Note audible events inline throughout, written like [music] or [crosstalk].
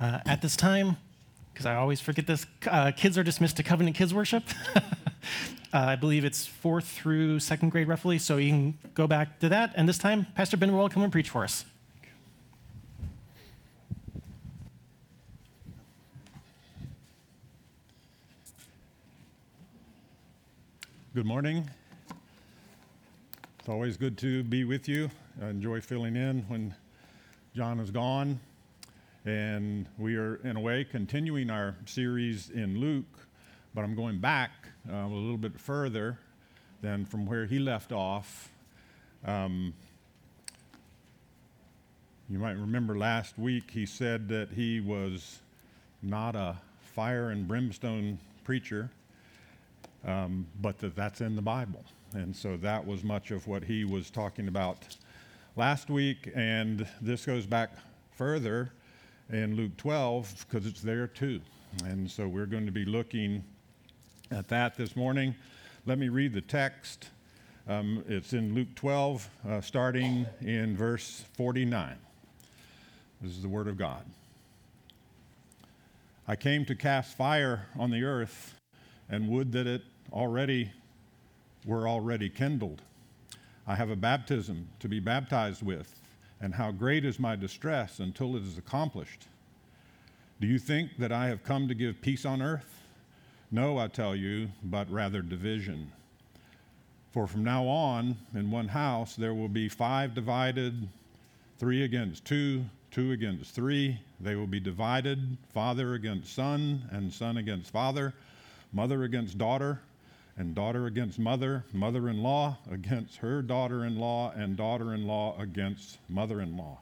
Uh, at this time, because I always forget this, uh, kids are dismissed to covenant kids worship. [laughs] uh, I believe it's fourth through second grade, roughly. So you can go back to that. And this time, Pastor Ben will come and preach for us. Good morning. It's always good to be with you. I enjoy filling in when John is gone. And we are, in a way, continuing our series in Luke, but I'm going back uh, a little bit further than from where he left off. Um, you might remember last week he said that he was not a fire and brimstone preacher, um, but that that's in the Bible. And so that was much of what he was talking about last week. And this goes back further in Luke 12 because it's there too. And so we're going to be looking at that this morning. Let me read the text. Um, it's in Luke 12, uh, starting in verse 49. This is the Word of God. I came to cast fire on the earth, and would that it already were already kindled. I have a baptism to be baptized with and how great is my distress until it is accomplished. Do you think that I have come to give peace on earth? No, I tell you, but rather division. For from now on, in one house, there will be five divided, three against two, two against three. They will be divided, father against son, and son against father, mother against daughter and daughter against mother, mother in law against her daughter in law, and daughter in law against mother in law.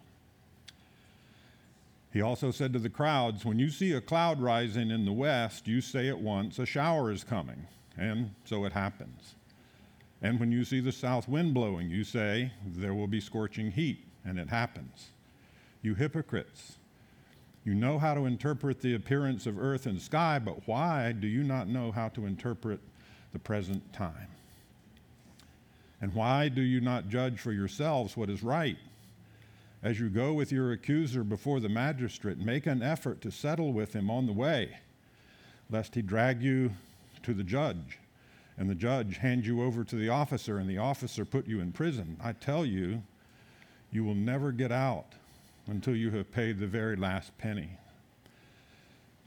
He also said to the crowds, When you see a cloud rising in the west, you say at once, A shower is coming. And so it happens. And when you see the south wind blowing, you say, There will be scorching heat. And it happens. You hypocrites, you know how to interpret the appearance of earth and sky, but why do you not know how to interpret the present time? And why do you not judge for yourselves what is right? As you go with your accuser before the magistrate, make an effort to settle with him on the way, lest he drag you to the judge, and the judge hand you over to the officer, and the officer put you in prison. I tell you, you will never get out until you have paid the very last penny.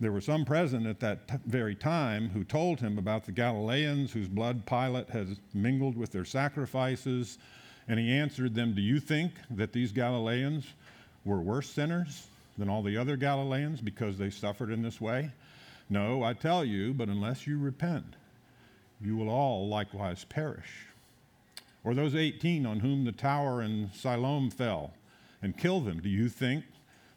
There were some present at that t- very time who told him about the Galileans whose blood Pilate has mingled with their sacrifices. And he answered them, Do you think that these Galileans were worse sinners than all the other Galileans because they suffered in this way? No, I tell you, but unless you repent, you will all likewise perish. Or those 18 on whom the tower in Siloam fell and killed them, do you think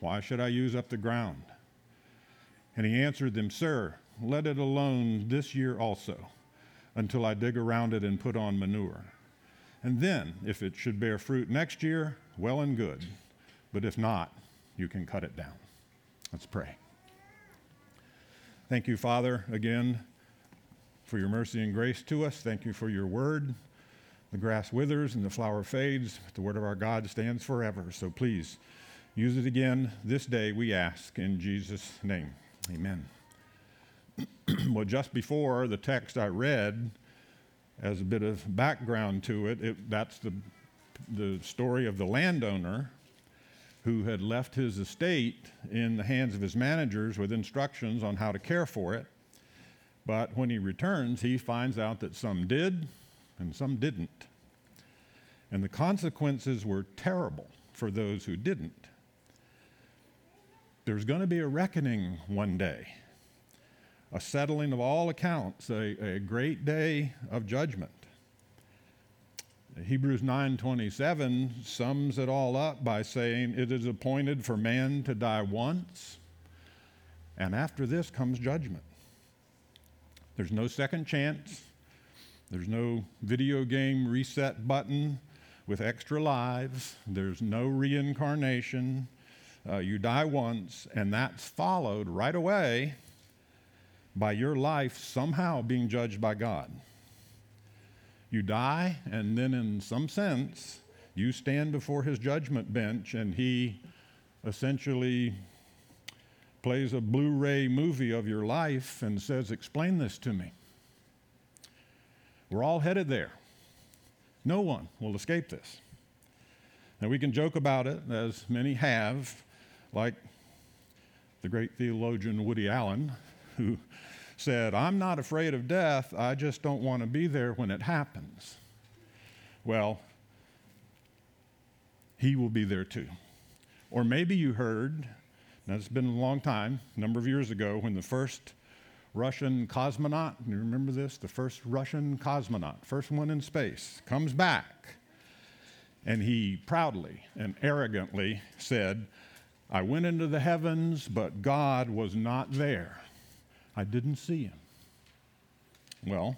Why should I use up the ground? And he answered them, Sir, let it alone this year also, until I dig around it and put on manure. And then, if it should bear fruit next year, well and good. But if not, you can cut it down. Let's pray. Thank you, Father, again, for your mercy and grace to us. Thank you for your word. The grass withers and the flower fades, but the word of our God stands forever. So please, Use it again this day, we ask, in Jesus' name. Amen. [clears throat] well, just before the text I read, as a bit of background to it, it that's the, the story of the landowner who had left his estate in the hands of his managers with instructions on how to care for it. But when he returns, he finds out that some did and some didn't. And the consequences were terrible for those who didn't there's going to be a reckoning one day, a settling of all accounts, a, a great day of judgment. Hebrews 9:27 sums it all up by saying it is appointed for man to die once And after this comes judgment. There's no second chance. There's no video game reset button with extra lives. There's no reincarnation. Uh, you die once, and that's followed right away by your life somehow being judged by God. You die, and then in some sense, you stand before his judgment bench, and he essentially plays a Blu ray movie of your life and says, Explain this to me. We're all headed there. No one will escape this. Now, we can joke about it, as many have, like the great theologian Woody Allen, who said, I'm not afraid of death, I just don't want to be there when it happens. Well, he will be there too. Or maybe you heard, now it's been a long time, a number of years ago, when the first Russian cosmonaut, you remember this? The first Russian cosmonaut, first one in space, comes back. And he proudly and arrogantly said, I went into the heavens, but God was not there. I didn't see him. Well,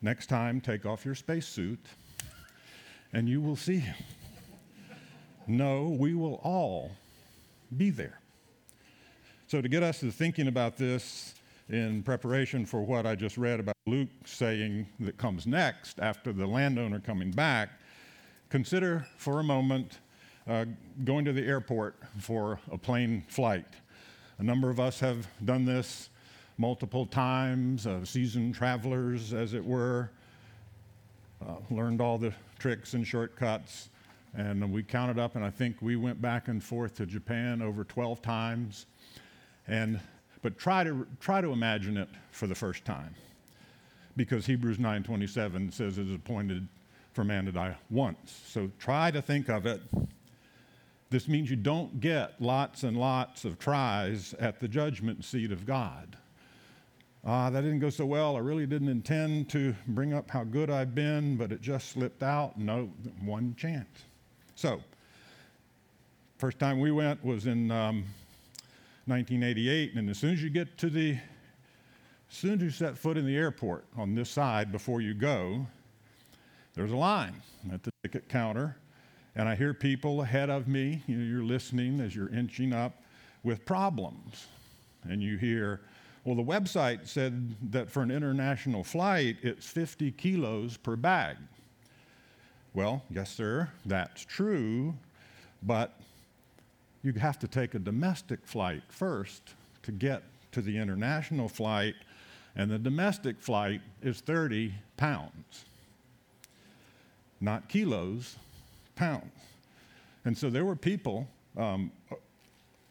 next time, take off your spacesuit and you will see him. No, we will all be there. So, to get us to thinking about this in preparation for what I just read about Luke saying that comes next after the landowner coming back, consider for a moment uh, going to the airport for a plane flight. A number of us have done this multiple times, uh, seasoned travelers, as it were, uh, learned all the tricks and shortcuts. And we counted up, and I think we went back and forth to Japan over 12 times. And, but try to, try to imagine it for the first time. Because Hebrews 9.27 says it is appointed for man to die once. So try to think of it. This means you don't get lots and lots of tries at the judgment seat of God. Ah, that didn't go so well. I really didn't intend to bring up how good I've been, but it just slipped out. No, one chance. So, first time we went was in um, 1988, and as soon as you get to the, as soon as you set foot in the airport on this side before you go, there's a line at the ticket counter, and I hear people ahead of me. You know, you're listening as you're inching up with problems, and you hear well, the website said that for an international flight, it's 50 kilos per bag. Well, yes, sir, that's true, but you have to take a domestic flight first to get to the international flight, and the domestic flight is 30 pounds. Not kilos, pounds. And so there were people um,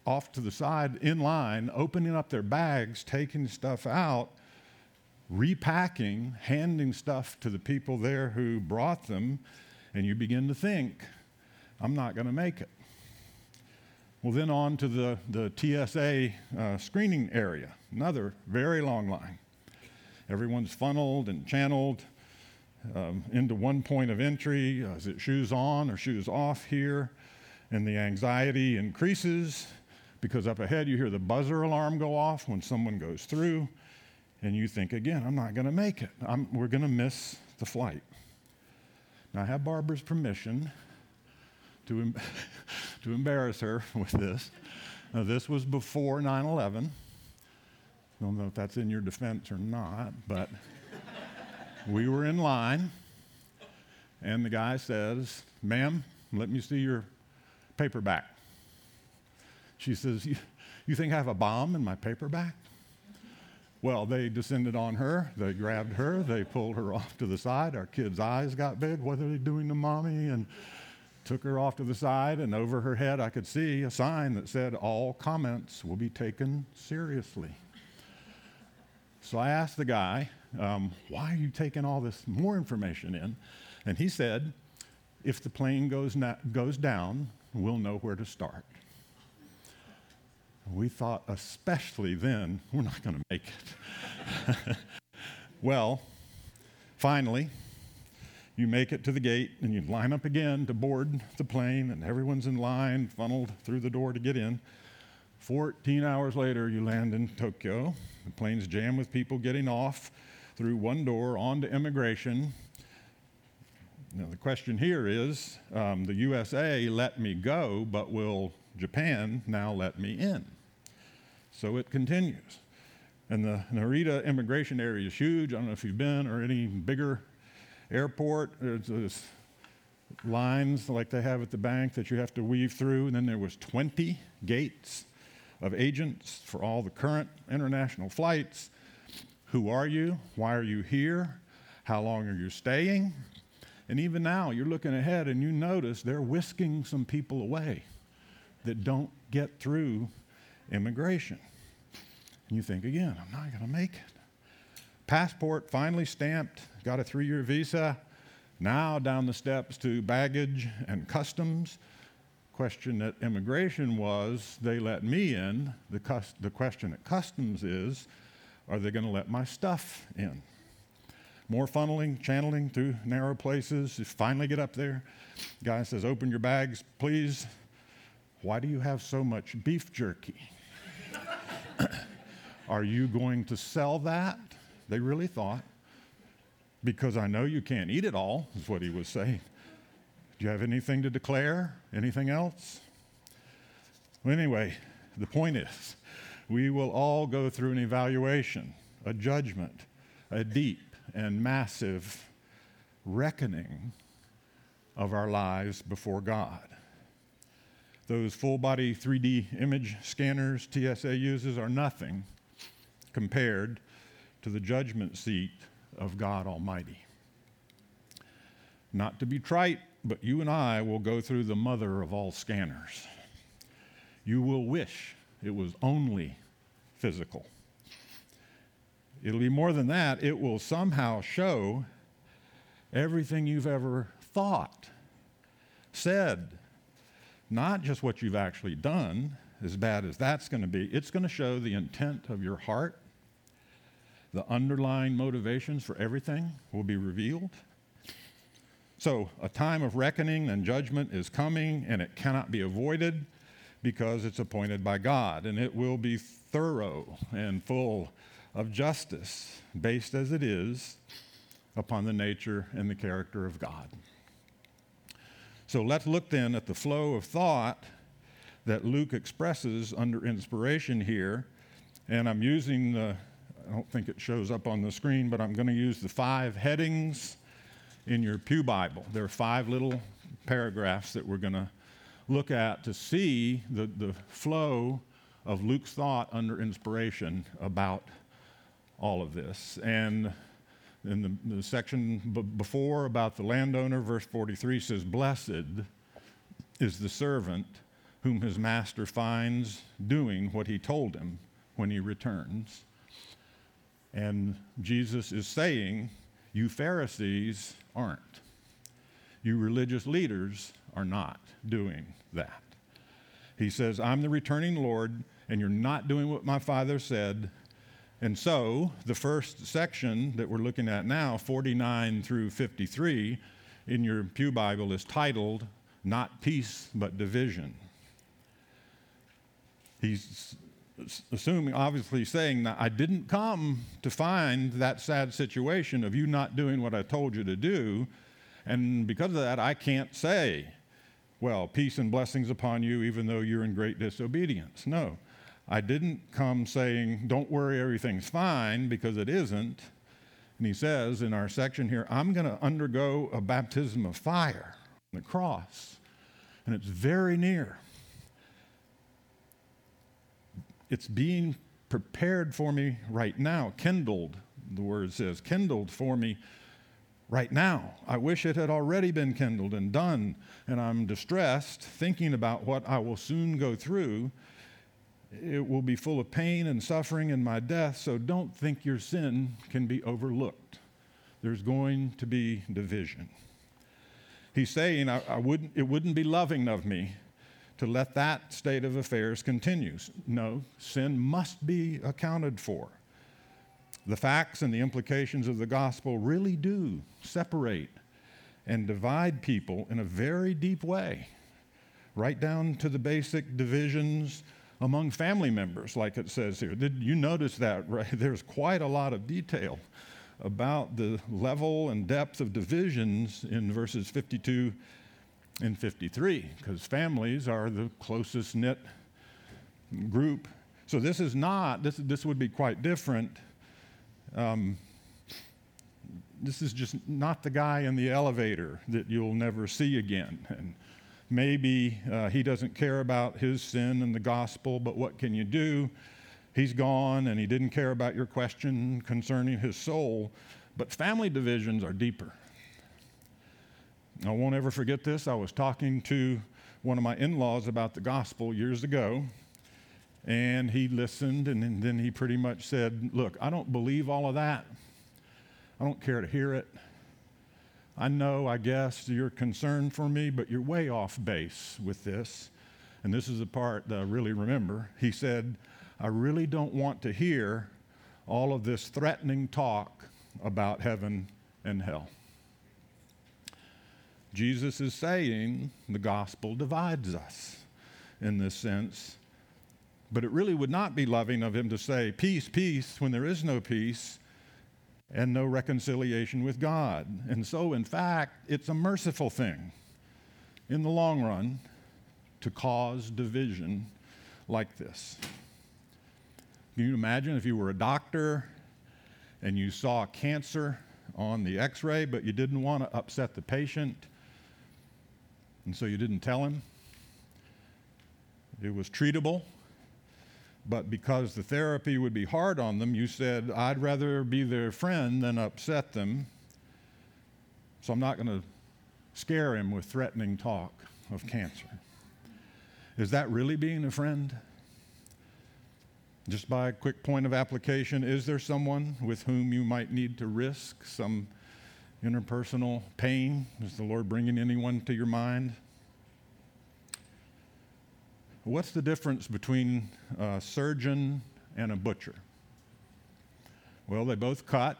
off to the side in line, opening up their bags, taking stuff out, repacking, handing stuff to the people there who brought them, and you begin to think, I'm not going to make it. Well, then on to the, the TSA uh, screening area, another very long line. Everyone's funneled and channeled um, into one point of entry. Uh, is it shoes on or shoes off here? And the anxiety increases because up ahead you hear the buzzer alarm go off when someone goes through, and you think, again, I'm not going to make it. I'm, we're going to miss the flight. Now, I have Barbara's permission to, em- [laughs] to embarrass her with this. Now, this was before 9 11. I don't know if that's in your defense or not, but we were in line, and the guy says, Ma'am, let me see your paperback. She says, You, think I have a bomb in my paperback? Well, they descended on her. They grabbed her. They pulled her off to the side. Our kid's eyes got big. What are they doing to mommy? And took her off to the side. And over her head, I could see a sign that said, All comments will be taken seriously. So I asked the guy, um, Why are you taking all this more information in? And he said, If the plane goes, goes down, we'll know where to start. We thought, especially then, we're not going to make it. [laughs] well, finally, you make it to the gate and you line up again to board the plane, and everyone's in line, funneled through the door to get in. 14 hours later, you land in Tokyo. The plane's jammed with people getting off through one door onto immigration. Now, the question here is um, the USA let me go, but will Japan now let me in? So it continues. And the Narita immigration area is huge. I don't know if you've been or any bigger airport. There's, there's lines like they have at the bank that you have to weave through. And then there was 20 gates of agents for all the current international flights. Who are you? Why are you here? How long are you staying? And even now, you're looking ahead and you notice they're whisking some people away that don't get through immigration. And you think, again, I'm not going to make it. Passport finally stamped, got a three year visa. Now down the steps to baggage and customs question at immigration was they let me in. The, cus- the question at customs is are they going to let my stuff in? More funneling, channeling through narrow places. You finally get up there. Guy says, Open your bags, please. Why do you have so much beef jerky? [laughs] are you going to sell that? They really thought. Because I know you can't eat it all, is what he was saying. Do you have anything to declare? Anything else? Well, anyway, the point is we will all go through an evaluation, a judgment, a deep and massive reckoning of our lives before God. Those full body 3D image scanners TSA uses are nothing compared to the judgment seat of God Almighty. Not to be trite, but you and I will go through the mother of all scanners. You will wish it was only physical. It'll be more than that, it will somehow show everything you've ever thought, said, not just what you've actually done, as bad as that's going to be, it's going to show the intent of your heart. The underlying motivations for everything will be revealed. So, a time of reckoning and judgment is coming, and it cannot be avoided because it's appointed by God, and it will be thorough and full of justice, based as it is upon the nature and the character of God. So, let's look then at the flow of thought that Luke expresses under inspiration here, and I'm using the I don't think it shows up on the screen, but I'm going to use the five headings in your Pew Bible. There are five little paragraphs that we're going to look at to see the, the flow of Luke's thought under inspiration about all of this. And in the, the section b- before about the landowner, verse 43 says, Blessed is the servant whom his master finds doing what he told him when he returns. And Jesus is saying, You Pharisees aren't. You religious leaders are not doing that. He says, I'm the returning Lord, and you're not doing what my Father said. And so, the first section that we're looking at now, 49 through 53, in your Pew Bible is titled, Not Peace, but Division. He's assuming, obviously saying that I didn't come to find that sad situation of you not doing what I told you to do. And because of that, I can't say, well, peace and blessings upon you, even though you're in great disobedience. No, I didn't come saying, don't worry, everything's fine, because it isn't. And he says in our section here, I'm going to undergo a baptism of fire on the cross. And it's very near it's being prepared for me right now, kindled, the word says, kindled for me right now. I wish it had already been kindled and done, and I'm distressed thinking about what I will soon go through. It will be full of pain and suffering and my death, so don't think your sin can be overlooked. There's going to be division. He's saying, I, I wouldn't, it wouldn't be loving of me to let that state of affairs continue. No, sin must be accounted for. The facts and the implications of the gospel really do separate and divide people in a very deep way, right down to the basic divisions among family members, like it says here. Did you notice that? [laughs] Right? There's quite a lot of detail about the level and depth of divisions in verses 52 and 53, because families are the closest knit group. So this is not, this, this would be quite different. Um, this is just not the guy in the elevator that you'll never see again. And maybe uh, he doesn't care about his sin and the gospel, but what can you do? He's gone and he didn't care about your question concerning his soul. But family divisions are deeper. I won't ever forget this. I was talking to one of my in laws about the gospel years ago, and he listened, and then he pretty much said, Look, I don't believe all of that. I don't care to hear it. I know, I guess, you're concerned for me, but you're way off base with this. And this is the part that I really remember. He said, I really don't want to hear all of this threatening talk about heaven and hell. Jesus is saying the gospel divides us in this sense. But it really would not be loving of him to say, Peace, peace, when there is no peace and no reconciliation with God. And so, in fact, it's a merciful thing in the long run to cause division like this. Can you imagine if you were a doctor and you saw cancer on the x ray, but you didn't want to upset the patient, and so you didn't tell him? It was treatable, but because the therapy would be hard on them, you said, I'd rather be their friend than upset them. So I'm not going to scare him with threatening talk of cancer. Is that really being a friend? Just by a quick point of application, is there someone with whom you might need to risk some interpersonal pain? Is the Lord bringing anyone to your mind? What's the difference between a surgeon and a butcher? Well, they both cut,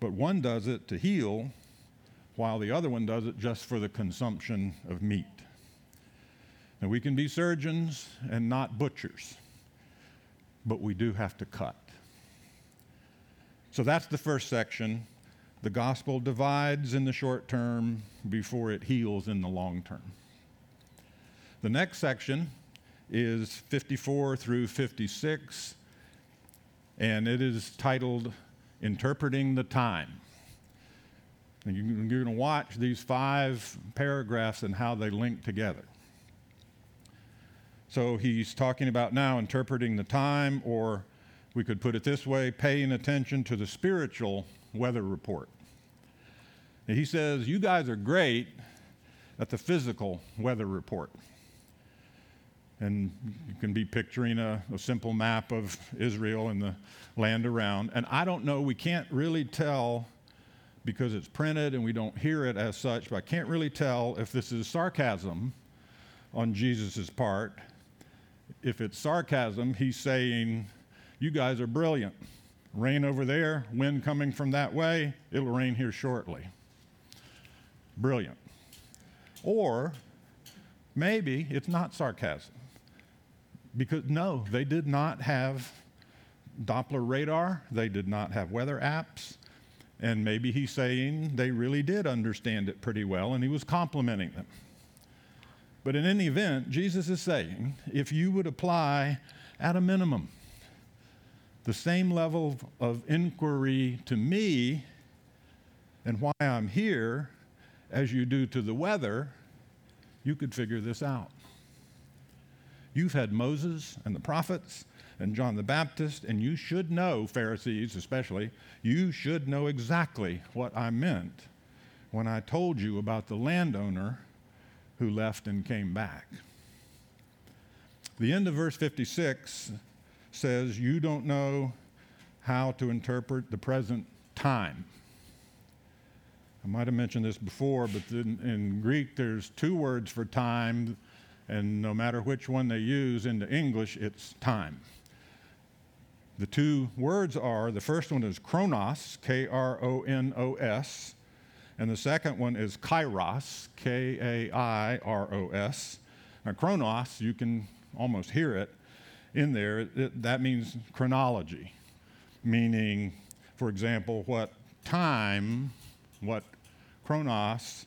but one does it to heal, while the other one does it just for the consumption of meat. Now, we can be surgeons and not butchers, but we do have to cut. So that's the first section. The gospel divides in the short term before it heals in the long term. The next section is 54 through 56, and it is titled Interpreting the Time. And you're going to watch these five paragraphs and how they link together. So he's talking about now interpreting the time, or we could put it this way paying attention to the spiritual weather report. And he says, You guys are great at the physical weather report. And you can be picturing a, a, simple map of Israel and the land around. And I don't know, we can't really tell because it's printed and we don't hear it as such, but I can't really tell if this is sarcasm on Jesus' part. If it's sarcasm, he's saying, You guys are brilliant. Rain over there, wind coming from that way, it'll rain here shortly. Brilliant. Or maybe it's not sarcasm because, no, they did not have Doppler radar, they did not have weather apps, and maybe he's saying they really did understand it pretty well, and he was complimenting them. But in any event, Jesus is saying if you would apply at a minimum the same level of inquiry to me and why I'm here as you do to the weather, you could figure this out. You've had Moses and the prophets and John the Baptist, and you should know, Pharisees especially, you should know exactly what I meant when I told you about the landowner who left and came back. The end of verse 56 says, You don't know how to interpret the present time. I might have mentioned this before, but in, in Greek, there's two words for time and no matter which one they use into English, it's time. The two words are the first one is chronos, K R O N O S, and the second one is kairos, K A I R O S. Now, chronos, you can almost hear it in there. It, that means chronology, meaning, for example, what time, what chronos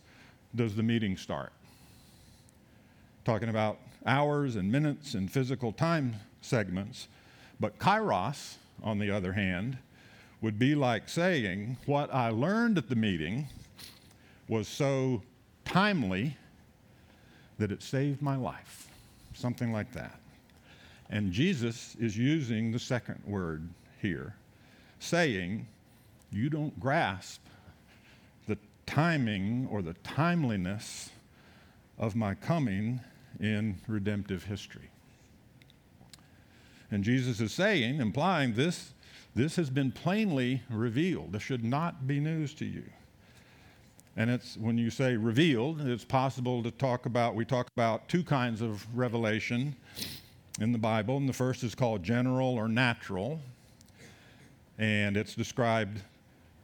does the meeting start? Talking about hours and minutes and physical time segments. But kairos, on the other hand, would be like saying, What I learned at the meeting was so timely that it saved my life. Something like that. And Jesus is using the second word here, saying, You don't grasp the timing or the timeliness of my coming in redemptive history. And Jesus is saying, implying this, this has been plainly revealed. This should not be news to you. And it's when you say revealed, it's possible to talk about, we talk about two kinds of revelation in the Bible. And the first is called general or natural. And it's described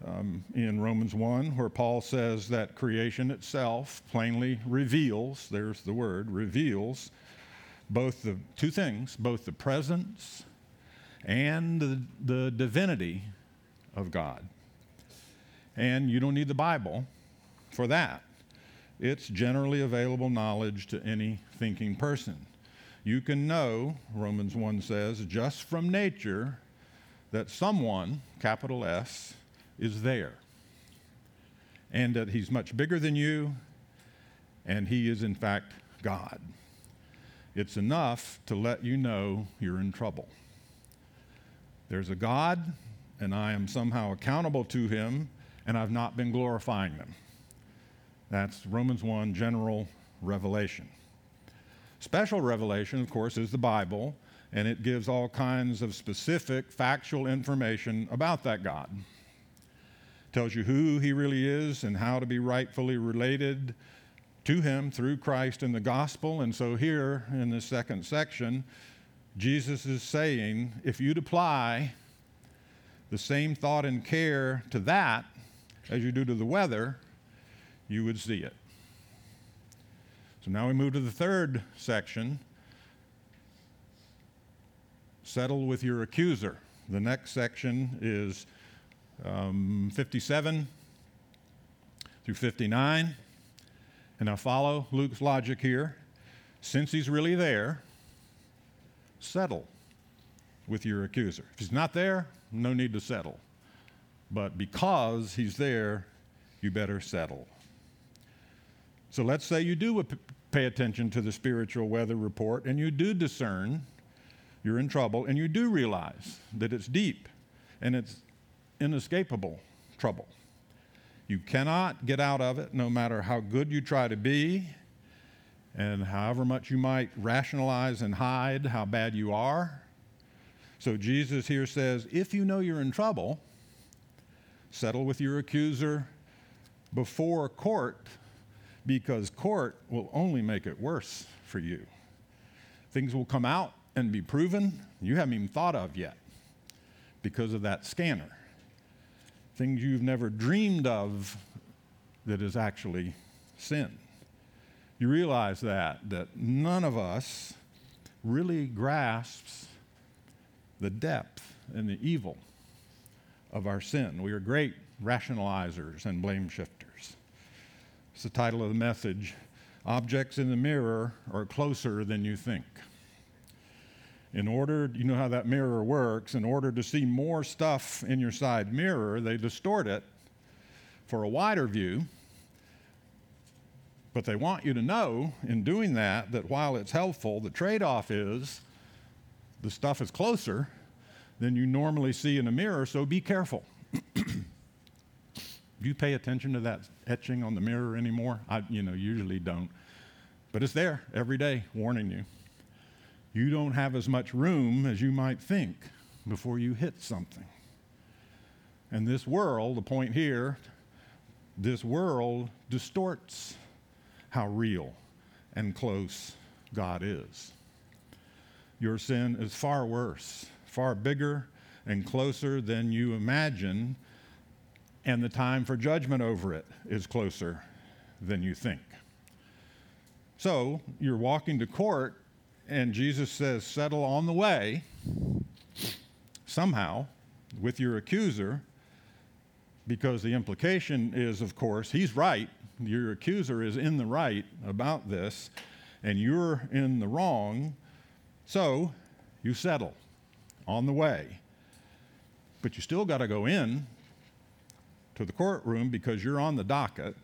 um, in Romans 1, where Paul says that creation itself plainly reveals, there's the word, reveals both the two things, both the presence and the, the divinity of God. And you don't need the Bible for that. It's generally available knowledge to any thinking person. You can know, Romans 1 says, just from nature that someone, capital S, is there. And that he's much bigger than you, and he is, in fact, God. It's enough to let you know you're in trouble. There's a God, and I am somehow accountable to him, and I've not been glorifying them. That's Romans 1, general revelation. Special revelation, of course, is the Bible, and it gives all kinds of specific factual information about that God. Tells you who he really is and how to be rightfully related to him through Christ in the gospel. And so, here in this second section, Jesus is saying if you'd apply the same thought and care to that as you do to the weather, you would see it. So now we move to the third section settle with your accuser. The next section is um, 57 through 59. And I follow Luke's logic here. Since he's really there, settle with your accuser. If he's not there, no need to settle. But because he's there, you better settle. So let's say you do pay attention to the spiritual weather report and you do discern you're in trouble and you do realize that it's deep and it's inescapable trouble. You cannot get out of it no matter how good you try to be and however much you might rationalize and hide how bad you are. So Jesus here says if you know you're in trouble, settle with your accuser before court because court will only make it worse for you. Things will come out and be proven you haven't even thought of yet because of that scanner. Things you've never dreamed of that is actually sin. You realize that, that none of us really grasps the depth and the evil of our sin. We are great rationalizers and blame shifters. It's the title of the message. Objects in the mirror are closer than you think. In order, you know how that mirror works, in order to see more stuff in your side mirror, they distort it for a wider view. But they want you to know in doing that that while it's helpful, the trade off is the stuff is closer than you normally see in a mirror, so be careful. Do [coughs] you pay attention to that etching on the mirror anymore? I, you know, usually don't. But it's there every day, warning you. You don't have as much room as you might think before you hit something. And this world, the point here, this world distorts how real and close God is. Your sin is far worse, far bigger and closer than you imagine and the time for judgment over it is closer than you think. So you're walking to court and Jesus says, settle on the way, somehow, with your accuser, because the implication is, of course, he's right. Your accuser is in the right about this, and you're in the wrong. So you settle on the way. But you still got to go in to the courtroom because you're on the docket.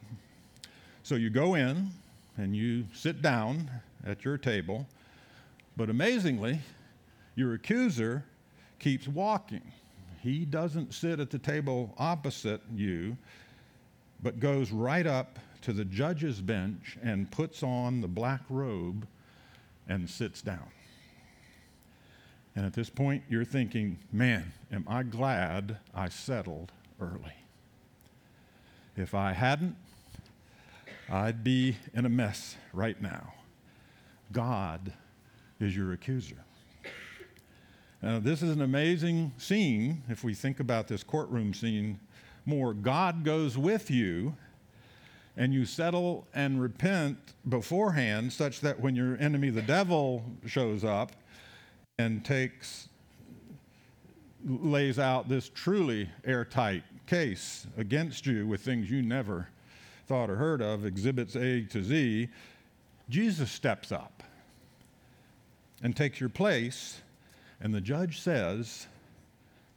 So you go in and you sit down at your table. But amazingly, your accuser keeps walking. He doesn't sit at the table opposite you, but goes right up to the judge's bench and puts on the black robe and sits down. And at this point, you're thinking, man, am I glad I settled early. If I hadn't, I'd be in a mess right now. God is your accuser. Now, this is an amazing scene if we think about this courtroom scene more. God goes with you, and you settle and repent beforehand, such that when your enemy, the devil, shows up and takes, lays out this truly airtight case against you with things you never thought or heard of, exhibits A to Z, Jesus steps up and takes your place, and the judge says,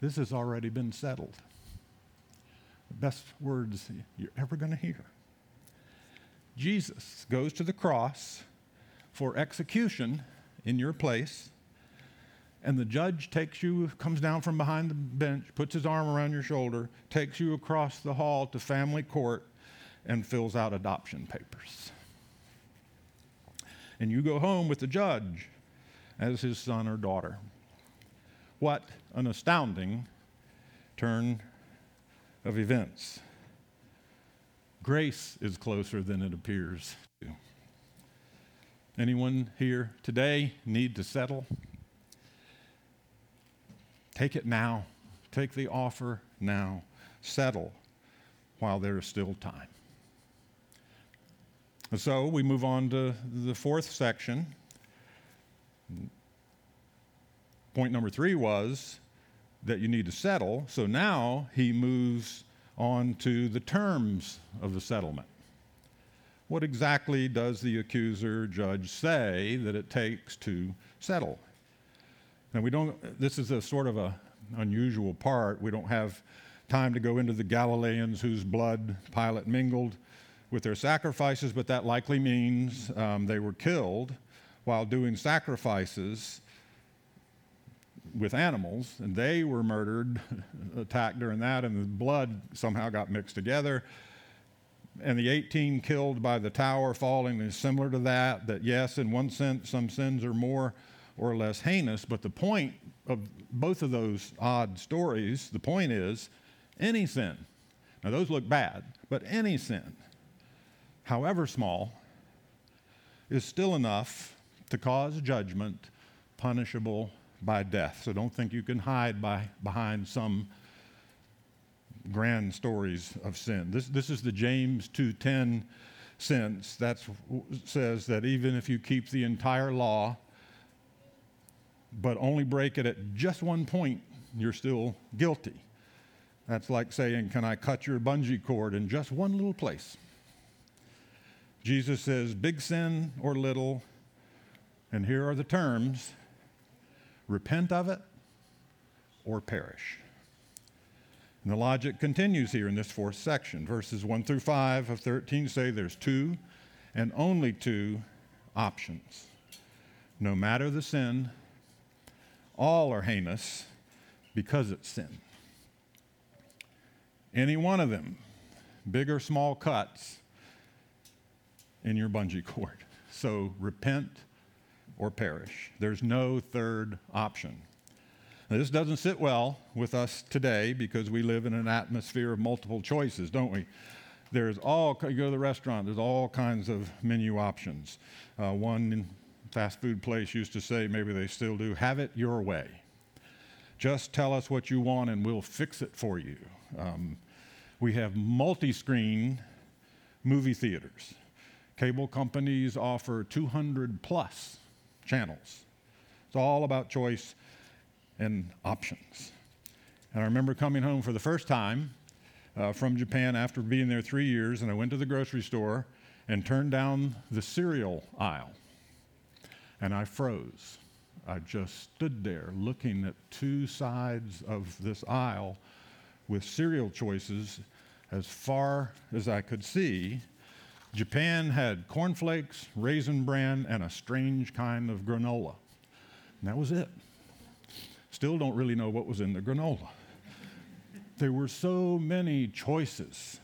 This has already been settled. The best words you're ever going to hear. Jesus goes to the cross for execution in your place, and the judge takes you, comes down from behind the bench, puts his arm around your shoulder, takes you across the hall to family court, and fills out adoption papers. And you go home with the judge as his son or daughter. What an astounding turn of events. Grace is closer than it appears. Anyone here today need to settle? Take it now. Take the offer now. Settle while there is still time. So we move on to the fourth section. Point number three was that you need to settle. So now he moves on to the terms of the settlement. What exactly does the accuser judge say that it takes to settle? Now, we don't, this is a sort of a unusual part. We don't have time to go into the Galileans whose blood Pilate mingled with their sacrifices, but that likely means um, they were killed while doing sacrifices with animals, and they were murdered, [laughs] attacked during that, and the blood somehow got mixed together. And the 18 killed by the tower falling is similar to that, that yes, in one sense, some sins are more or less heinous. But the point of both of those odd stories, the point is any sin. Now, those look bad, but any sin, however small, is still enough to cause judgment punishable by death. So don't think you can hide by, behind some grand stories of sin. This, this is the James 2:10 sense that says that even if you keep the entire law but only break it at just one point, you're still guilty. That's like saying, Can I cut your bungee cord in just one little place? Jesus says, Big sin or little, and here are the terms repent of it or perish. And the logic continues here in this fourth section. Verses 1 through 5 of 13 say there's two and only two options. No matter the sin, all are heinous because it's sin. Any one of them, big or small cuts in your bungee cord. [laughs] So repent or perish. There's no third option. Now, this doesn't sit well with us today because we live in an atmosphere of multiple choices, don't we? There's all, you go to the restaurant, there's all kinds of menu options. Uh, one fast food place used to say, maybe they still do, have it your way. Just tell us what you want and we'll fix it for you. Um, we have multi screen movie theaters. Cable companies offer 200 plus channels. It's all about choice and options. And I remember coming home for the first time uh, from Japan after being there three years, and I went to the grocery store and turned down the cereal aisle. And I froze. I just stood there looking at two sides of this aisle with cereal choices as far as I could see. Japan had cornflakes, raisin bran, and a strange kind of granola. And that was it. Still don't really know what was in the granola. There were so many choices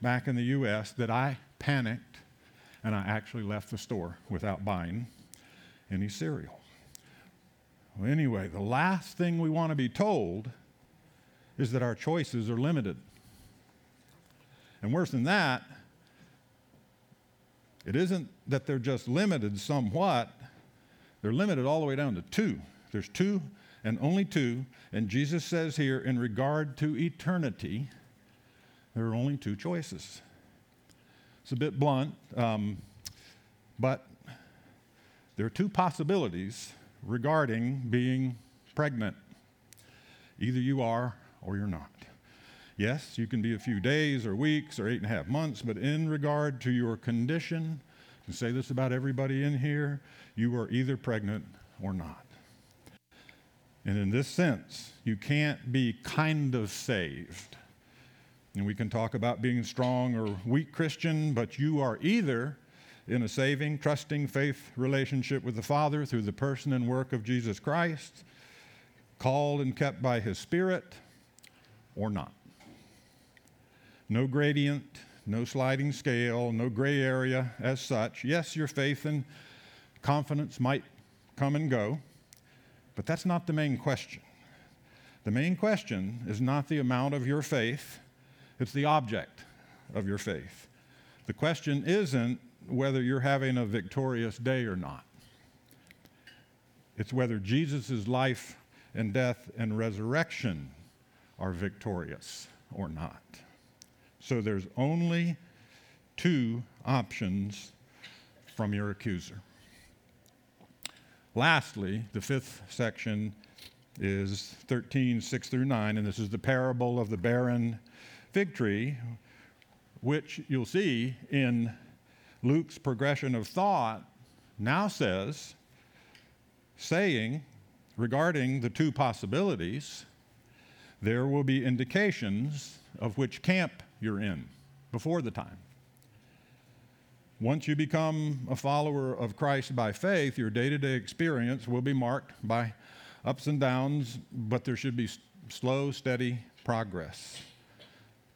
back in the US that I panicked and I actually left the store without buying any cereal. Well, anyway, the last thing we want to be told is that our choices are limited. And worse than that, it isn't that they're just limited somewhat, they're limited all the way down to two. There's two and only two. And Jesus says here, in regard to eternity, there are only two choices. It's a bit blunt, um, but there are two possibilities regarding being pregnant. Either you are or you're not. Yes, you can be a few days or weeks or eight and a half months, but in regard to your condition, can say this about everybody in here, you are either pregnant or not. And in this sense, you can't be kind of saved. And we can talk about being strong or weak Christian, but you are either in a saving, trusting faith relationship with the Father through the person and work of Jesus Christ, called and kept by His Spirit, or not. No gradient, no sliding scale, no gray area as such. Yes, your faith and confidence might come and go, but that's not the main question. The main question is not the amount of your faith, it's the object of your faith. The question isn't whether you're having a victorious day or not. It's whether Jesus' life and death and resurrection are victorious or not. So there's only two options from your accuser. Lastly, the fifth section is 13, 6 through 9, and this is the parable of the barren fig tree, which you'll see in Luke's progression of thought now says, saying regarding the two possibilities, there will be indications of which camp you're in before the time. Once you become a follower of Christ by faith, your day to day experience will be marked by ups and downs, but there should be slow, steady progress.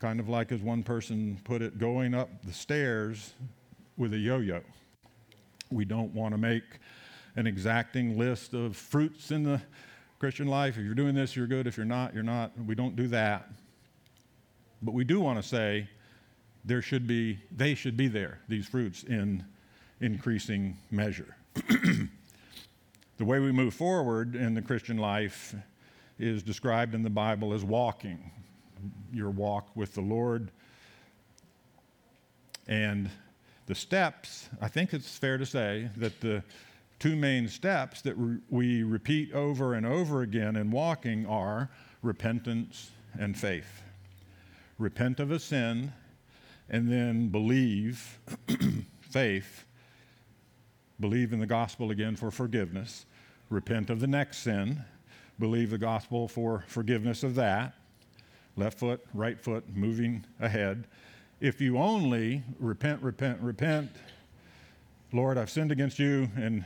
Kind of like, as one person put it, going up the stairs with a yo yo. We don't want to make an exacting list of fruits in the Christian life. If you're doing this, you're good. If you're not, you're not. We don't do that. But we do want to say there should be, they should be there, these fruits, in increasing measure. [clears throat] the way we move forward in the Christian life is described in the Bible as walking, your walk with the Lord. And the steps, I think it's fair to say that the two main steps that re- we repeat over and over again in walking are repentance and faith. Repent of a sin and then believe, [clears throat] faith, believe in the gospel again for forgiveness, repent of the next sin, believe the gospel for forgiveness of that, left foot, right foot, moving ahead, if you only repent, repent, repent, Lord, I've sinned against you, and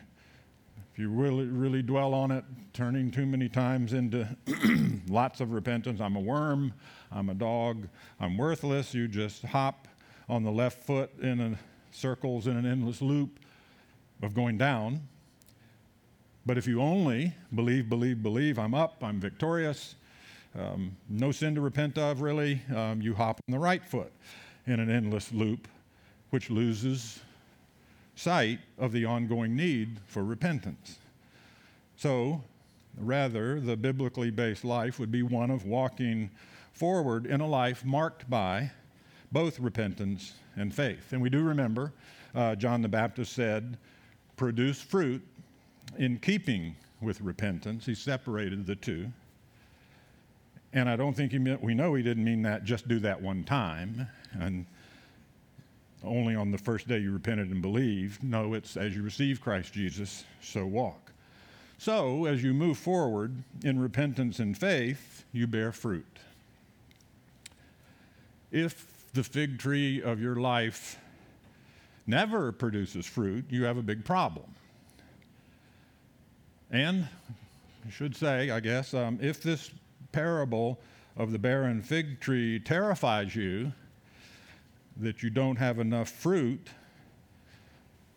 if you really, really dwell on it, turning too many times into [clears throat] lots of repentance, I'm a worm, I'm a dog, I'm worthless, you just hop on the left foot in a, circles in an endless loop of going down. But if you only believe, believe, believe, I'm up, I'm victorious, um, no sin to repent of, really, um, you hop on the right foot in an endless loop, which loses sight of the ongoing need for repentance. So, rather, the biblically based life would be one of walking forward in a life marked by both repentance and faith. And we do remember uh, John the Baptist said, produce fruit in keeping with repentance, he separated the two. And I don't think he meant, we know he didn't mean that just do that one time and only on the first day you repented and believed. No, it's as you receive Christ Jesus, so walk. So, as you move forward in repentance and faith, you bear fruit. If the fig tree of your life never produces fruit, you have a big problem. And I should say, I guess, um, if this parable of the barren fig tree terrifies you, that you don't have enough fruit,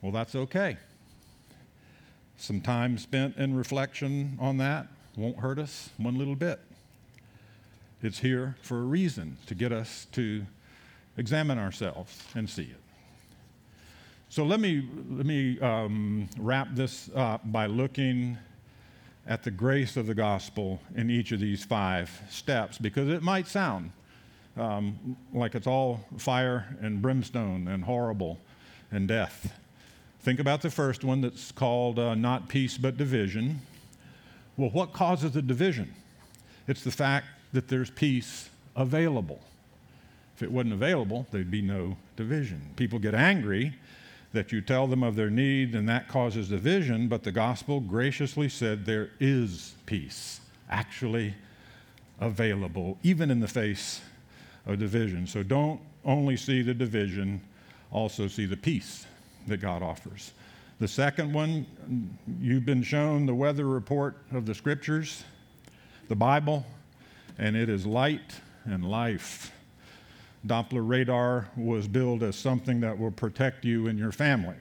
well, that's okay. Some time spent in reflection on that won't hurt us one little bit. It's here for a reason to get us to examine ourselves and see it. So let me, let me um, wrap this up by looking at the grace of the gospel in each of these five steps because it might sound um, like it's all fire and brimstone and horrible and death. Think about the first one that's called uh, not peace but division. Well, what causes the division? It's the fact that there's peace available. If it wasn't available, there'd be no division. People get angry that you tell them of their need and that causes division, but the gospel graciously said there is peace actually available, even in the face of division. So don't only see the division, also see the peace that God offers. The second one, you've been shown the weather report of the scriptures, the Bible, and it is light and life. Doppler radar was billed as something that will protect you and your family.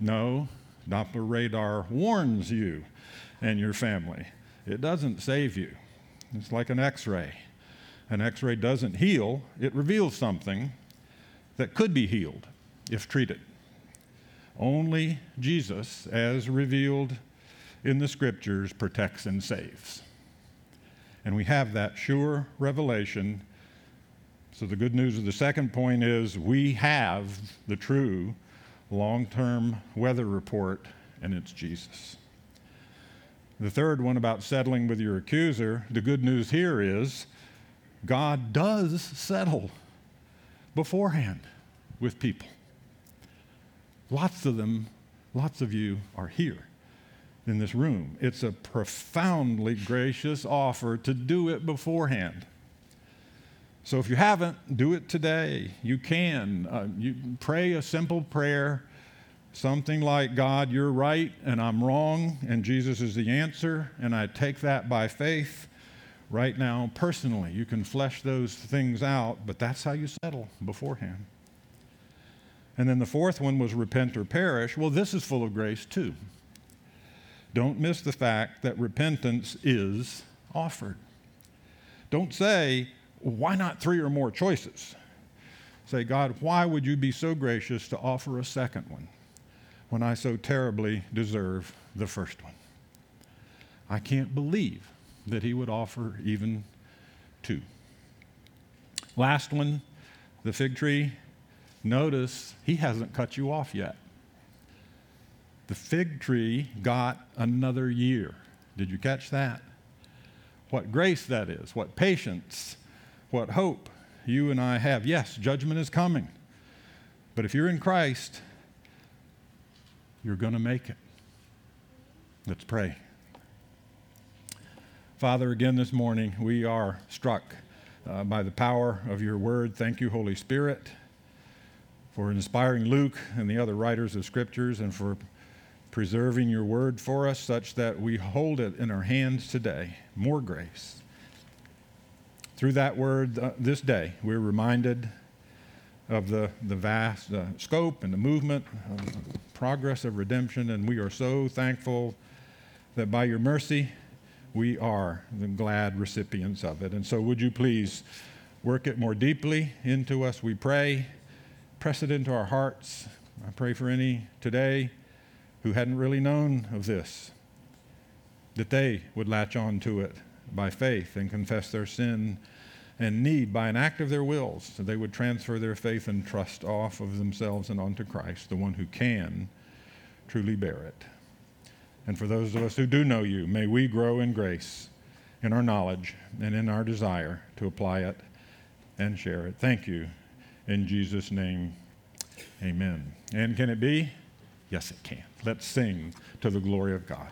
No, Doppler radar warns you and your family. It doesn't save you. It's like an x ray. An x ray doesn't heal, it reveals something that could be healed if treated. Only Jesus, as revealed in the scriptures, protects and saves. And we have that sure revelation so, the good news of the second point is we have the true long term weather report, and it's Jesus. The third one about settling with your accuser, the good news here is God does settle beforehand with people. Lots of them, lots of you are here in this room. It's a profoundly gracious offer to do it beforehand. So if you haven't, do it today. You can. Uh, you pray a simple prayer, something like, God, you're right and I'm wrong, and Jesus is the answer, and I take that by faith. Right now, personally, you can flesh those things out, but that's how you settle beforehand. And then the fourth one was repent or perish. Well, this is full of grace too. Don't miss the fact that repentance is offered. Don't say, why not three or more choices? Say, God, why would you be so gracious to offer a second one when I so terribly deserve the first one? I can't believe that He would offer even two. Last one, the fig tree. Notice He hasn't cut you off yet. The fig tree got another year. Did you catch that? What grace that is, what patience what hope you and I have. Yes, judgment is coming. But if you're in Christ, you're going to make it. Let's pray. Father, again this morning, we are struck uh, by the power of your word. Thank you, Holy Spirit, for inspiring Luke and the other writers of scriptures and for preserving your word for us such that we hold it in our hands today. More grace. Through that word uh, this day, we're reminded of the, the vast uh, scope and the movement, of the progress of redemption, and we are so thankful that by your mercy, we are the glad recipients of it. And so, would you please work it more deeply into us, we pray. Press it into our hearts. I pray for any today who hadn't really known of this, that they would latch on to it by faith and confess their sin and need by an act of their wills. So they would transfer their faith and trust off of themselves and onto Christ, the one who can truly bear it. And for those of us who do know you, may we grow in grace, in our knowledge, and in our desire to apply it and share it. Thank you. In Jesus' name, amen. And can it be? Yes, it can. Let's sing to the glory of God.